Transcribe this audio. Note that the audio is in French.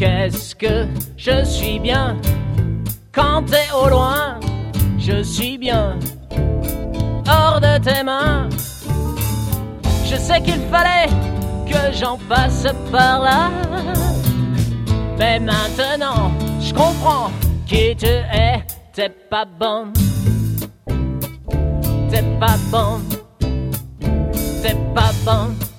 qu'est-ce que je suis bien? Quand t'es au loin. Je suis bien hors de tes mains. Je sais qu'il fallait que j'en passe par là. Mais maintenant, je comprends qui tu es. T'es pas bon. T'es pas bon. T'es pas bon.